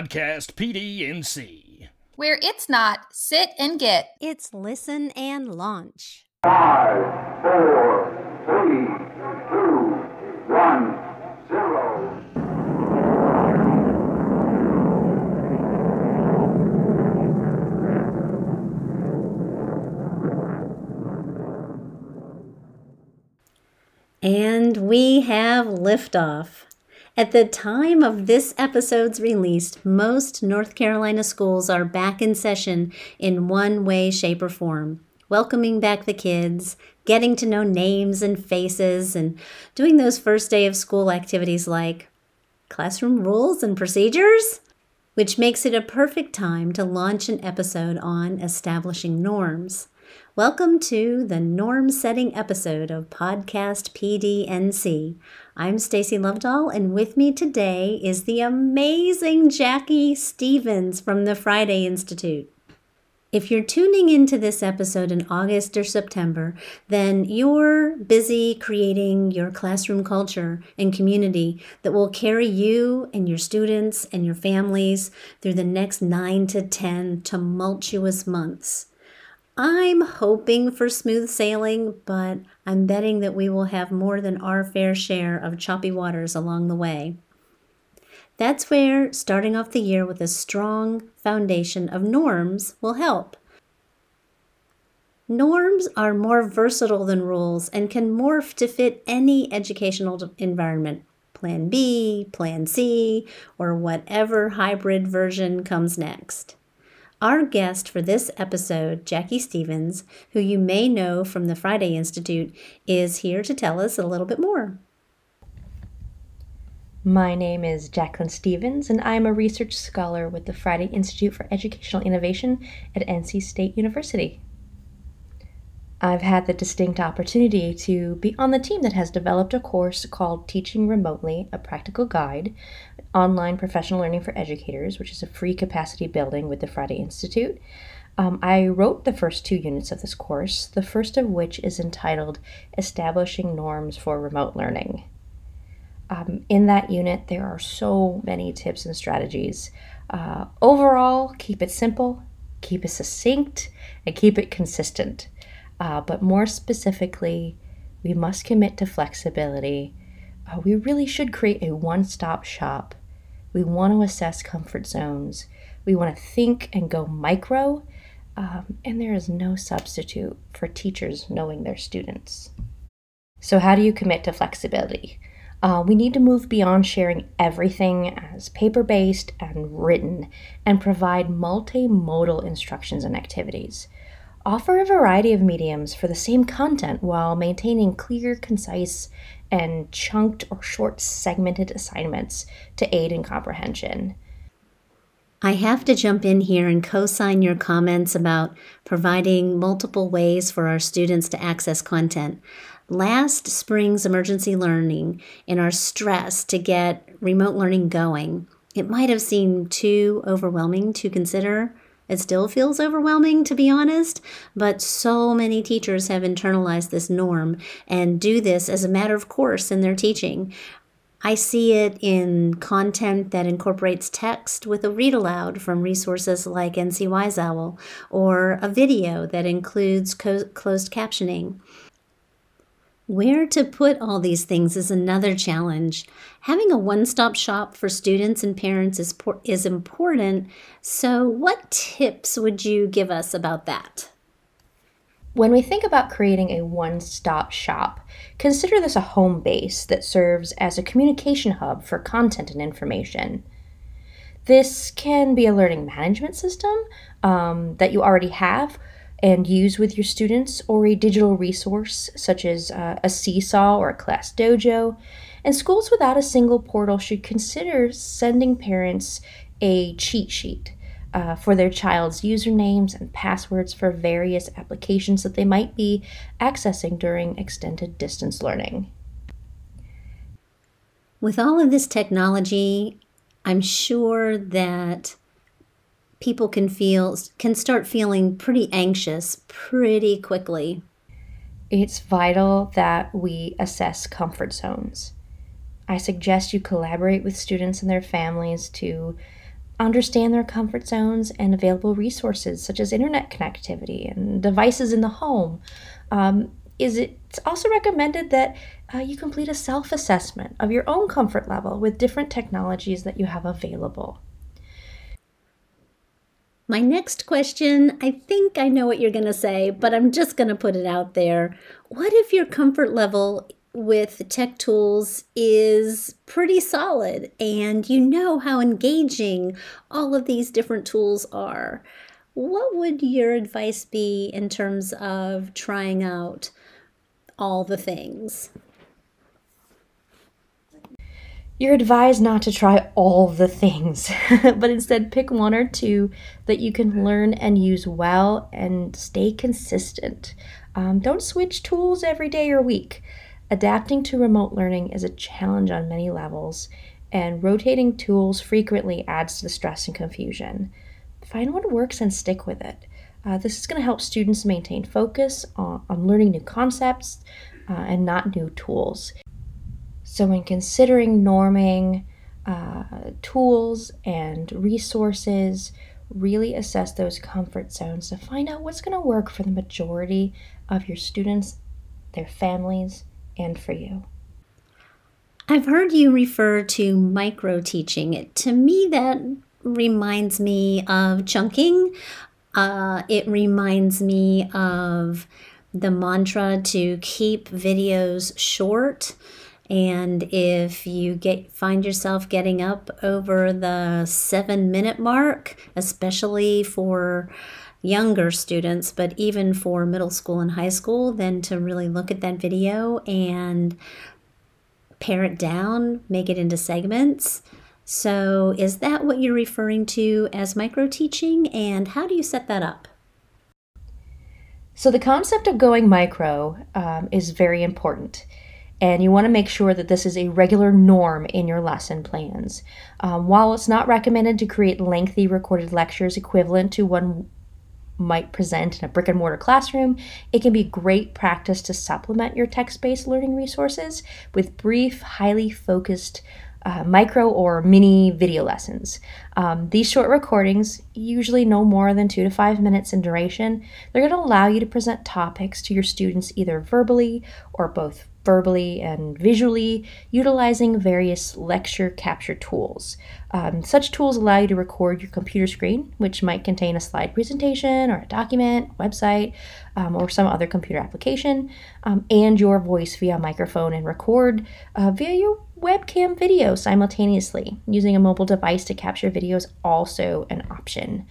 Podcast PDNC. Where it's not sit and get. It's listen and launch. Five, four, three, two, one, zero. And we have liftoff. At the time of this episode's release, most North Carolina schools are back in session in one way, shape, or form. Welcoming back the kids, getting to know names and faces, and doing those first day of school activities like classroom rules and procedures, which makes it a perfect time to launch an episode on establishing norms. Welcome to the norm setting episode of Podcast PDNC. I'm Stacy Lovedahl, and with me today is the amazing Jackie Stevens from the Friday Institute. If you're tuning into this episode in August or September, then you're busy creating your classroom culture and community that will carry you and your students and your families through the next nine to 10 tumultuous months. I'm hoping for smooth sailing, but I'm betting that we will have more than our fair share of choppy waters along the way. That's where starting off the year with a strong foundation of norms will help. Norms are more versatile than rules and can morph to fit any educational environment. Plan B, Plan C, or whatever hybrid version comes next. Our guest for this episode, Jackie Stevens, who you may know from the Friday Institute, is here to tell us a little bit more. My name is Jacqueline Stevens, and I am a research scholar with the Friday Institute for Educational Innovation at NC State University. I've had the distinct opportunity to be on the team that has developed a course called Teaching Remotely A Practical Guide Online Professional Learning for Educators, which is a free capacity building with the Friday Institute. Um, I wrote the first two units of this course, the first of which is entitled Establishing Norms for Remote Learning. Um, in that unit, there are so many tips and strategies. Uh, overall, keep it simple, keep it succinct, and keep it consistent. Uh, but more specifically, we must commit to flexibility. Uh, we really should create a one stop shop. We want to assess comfort zones. We want to think and go micro. Um, and there is no substitute for teachers knowing their students. So, how do you commit to flexibility? Uh, we need to move beyond sharing everything as paper based and written and provide multimodal instructions and activities. Offer a variety of mediums for the same content while maintaining clear, concise, and chunked or short segmented assignments to aid in comprehension. I have to jump in here and co sign your comments about providing multiple ways for our students to access content. Last spring's emergency learning and our stress to get remote learning going, it might have seemed too overwhelming to consider it still feels overwhelming, to be honest, but so many teachers have internalized this norm and do this as a matter of course in their teaching. I see it in content that incorporates text with a read aloud from resources like NC Wise Owl, or a video that includes co- closed captioning. Where to put all these things is another challenge. Having a one stop shop for students and parents is, is important. So, what tips would you give us about that? When we think about creating a one stop shop, consider this a home base that serves as a communication hub for content and information. This can be a learning management system um, that you already have and use with your students, or a digital resource such as uh, a Seesaw or a Class Dojo. And schools without a single portal should consider sending parents a cheat sheet uh, for their child's usernames and passwords for various applications that they might be accessing during extended distance learning. With all of this technology, I'm sure that people can feel can start feeling pretty anxious pretty quickly. It's vital that we assess comfort zones. I suggest you collaborate with students and their families to understand their comfort zones and available resources such as internet connectivity and devices in the home. Um, is it's also recommended that uh, you complete a self assessment of your own comfort level with different technologies that you have available. My next question, I think I know what you're going to say, but I'm just going to put it out there. What if your comfort level with tech tools is pretty solid and you know how engaging all of these different tools are? What would your advice be in terms of trying out all the things? You're advised not to try all the things, but instead pick one or two that you can learn and use well and stay consistent. Um, don't switch tools every day or week. Adapting to remote learning is a challenge on many levels, and rotating tools frequently adds to the stress and confusion. Find what works and stick with it. Uh, this is going to help students maintain focus on, on learning new concepts uh, and not new tools. So, when considering norming uh, tools and resources, really assess those comfort zones to find out what's going to work for the majority of your students, their families, and for you. I've heard you refer to micro teaching. To me, that reminds me of chunking. Uh, it reminds me of the mantra to keep videos short and if you get find yourself getting up over the seven minute mark, especially for younger students, but even for middle school and high school, then to really look at that video and pare it down, make it into segments. So, is that what you're referring to as micro teaching, and how do you set that up? So, the concept of going micro um, is very important and you want to make sure that this is a regular norm in your lesson plans. Um, while it's not recommended to create lengthy recorded lectures equivalent to one might present in a brick and mortar classroom, it can be great practice to supplement your text based learning resources with brief, highly focused uh, micro or mini video lessons. Um, these short recordings, usually no more than two to five minutes in duration, they're going to allow you to present topics to your students either verbally or both verbally and visually, utilizing various lecture capture tools. Um, such tools allow you to record your computer screen, which might contain a slide presentation or a document, website, um, or some other computer application, um, and your voice via microphone and record uh, via your webcam video simultaneously. Using a mobile device to capture video is also an option.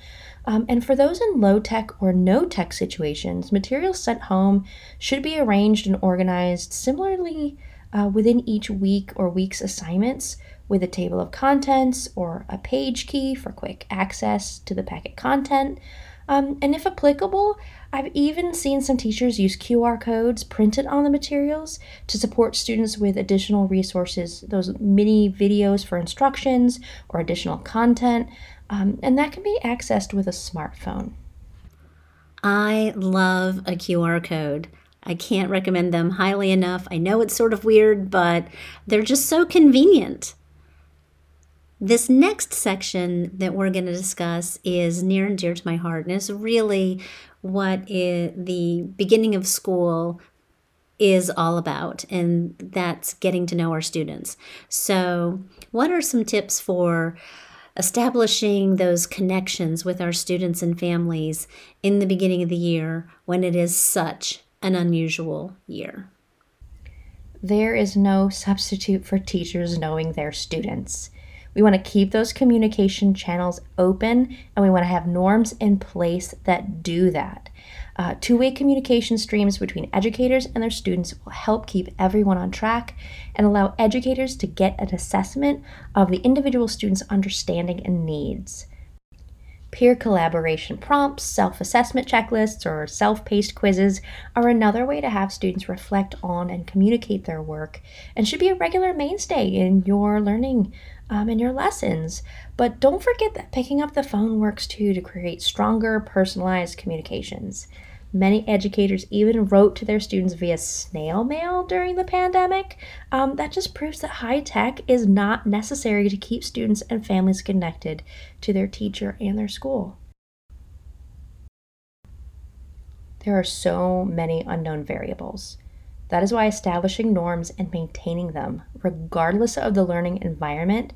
Um, and for those in low tech or no tech situations, materials sent home should be arranged and organized similarly uh, within each week or week's assignments with a table of contents or a page key for quick access to the packet content. Um, and if applicable, I've even seen some teachers use QR codes printed on the materials to support students with additional resources, those mini videos for instructions or additional content um, and that can be accessed with a smartphone. I love a QR code. I can't recommend them highly enough. I know it's sort of weird, but they're just so convenient. This next section that we're going to discuss is near and dear to my heart, and is really what the beginning of school is all about, and that's getting to know our students. So, what are some tips for establishing those connections with our students and families in the beginning of the year when it is such an unusual year. There is no substitute for teachers knowing their students. We want to keep those communication channels open and we want to have norms in place that do that. Uh, Two way communication streams between educators and their students will help keep everyone on track and allow educators to get an assessment of the individual student's understanding and needs. Peer collaboration prompts, self assessment checklists, or self paced quizzes are another way to have students reflect on and communicate their work and should be a regular mainstay in your learning um, and your lessons. But don't forget that picking up the phone works too to create stronger, personalized communications. Many educators even wrote to their students via snail mail during the pandemic. Um, that just proves that high tech is not necessary to keep students and families connected to their teacher and their school. There are so many unknown variables. That is why establishing norms and maintaining them, regardless of the learning environment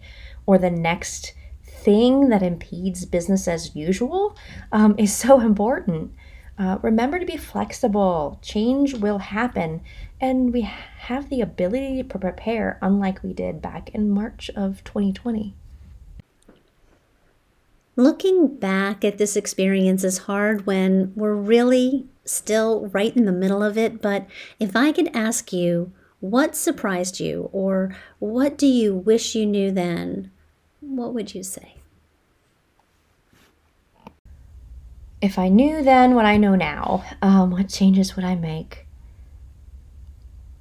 or the next thing that impedes business as usual, um, is so important. Uh, remember to be flexible. Change will happen, and we have the ability to prepare, unlike we did back in March of 2020. Looking back at this experience is hard when we're really still right in the middle of it, but if I could ask you, what surprised you or what do you wish you knew then? What would you say? If I knew then what I know now, um, what changes would I make?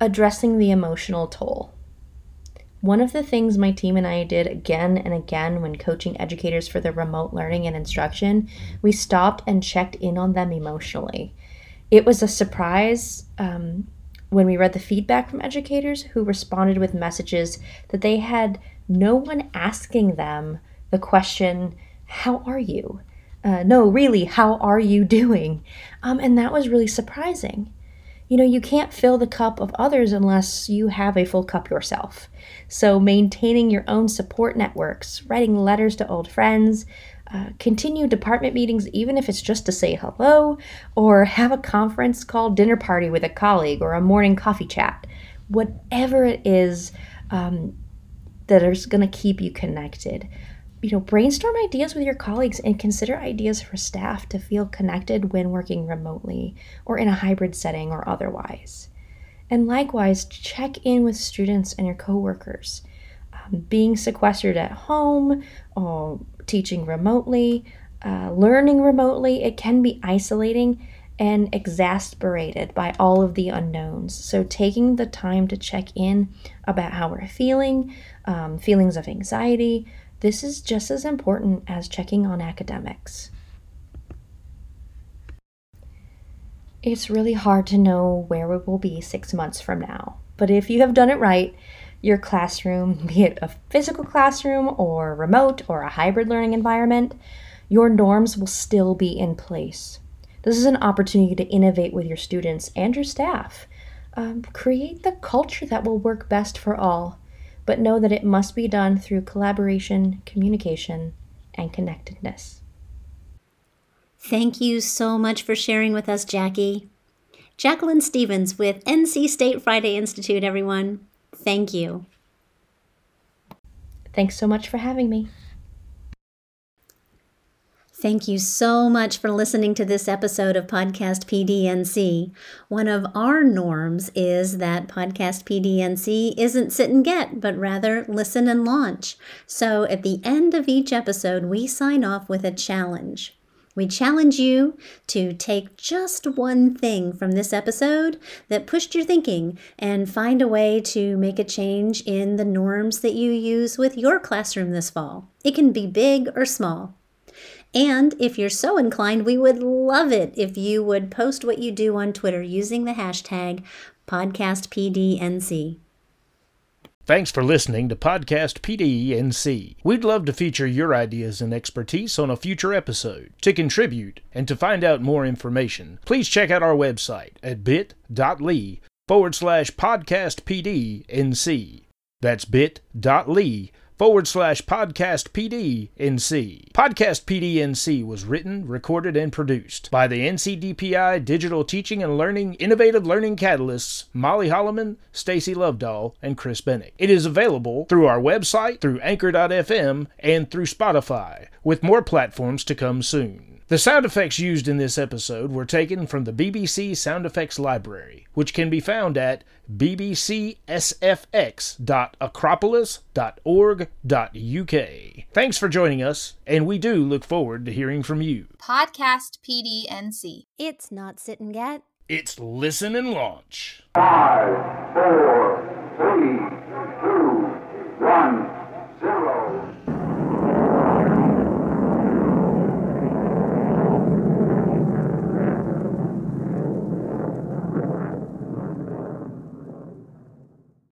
Addressing the emotional toll. One of the things my team and I did again and again when coaching educators for the remote learning and instruction, we stopped and checked in on them emotionally. It was a surprise um, when we read the feedback from educators who responded with messages that they had no one asking them the question, How are you? Uh, no, really, how are you doing? Um, and that was really surprising. You know, you can't fill the cup of others unless you have a full cup yourself. So, maintaining your own support networks, writing letters to old friends, uh, continue department meetings, even if it's just to say hello, or have a conference call dinner party with a colleague or a morning coffee chat. Whatever it is um, that is going to keep you connected. You know, brainstorm ideas with your colleagues and consider ideas for staff to feel connected when working remotely or in a hybrid setting or otherwise. And likewise, check in with students and your coworkers. Um, being sequestered at home or teaching remotely, uh, learning remotely, it can be isolating and exasperated by all of the unknowns. So, taking the time to check in about how we're feeling, um, feelings of anxiety, this is just as important as checking on academics. It's really hard to know where we will be six months from now, but if you have done it right, your classroom, be it a physical classroom or remote or a hybrid learning environment, your norms will still be in place. This is an opportunity to innovate with your students and your staff. Um, create the culture that will work best for all, but know that it must be done through collaboration, communication, and connectedness. Thank you so much for sharing with us, Jackie. Jacqueline Stevens with NC State Friday Institute, everyone. Thank you. Thanks so much for having me. Thank you so much for listening to this episode of Podcast PDNC. One of our norms is that Podcast PDNC isn't sit and get, but rather listen and launch. So at the end of each episode, we sign off with a challenge. We challenge you to take just one thing from this episode that pushed your thinking and find a way to make a change in the norms that you use with your classroom this fall. It can be big or small. And if you're so inclined, we would love it if you would post what you do on Twitter using the hashtag PodcastPDNC. Thanks for listening to Podcast PDNC. We'd love to feature your ideas and expertise on a future episode. To contribute and to find out more information, please check out our website at bit.ly forward slash podcast PDNC. That's bit.ly forward slash podcast PDNC. Podcast PDNC was written, recorded, and produced by the NCDPI Digital Teaching and Learning Innovative Learning Catalysts Molly Holloman, Stacy Lovedahl, and Chris Bennick. It is available through our website, through Anchor.fm, and through Spotify, with more platforms to come soon. The sound effects used in this episode were taken from the BBC Sound Effects Library, which can be found at bbcsfx.acropolis.org.uk. Thanks for joining us, and we do look forward to hearing from you. Podcast PDNC. It's not sit and get. It's Listen and Launch. Five, four,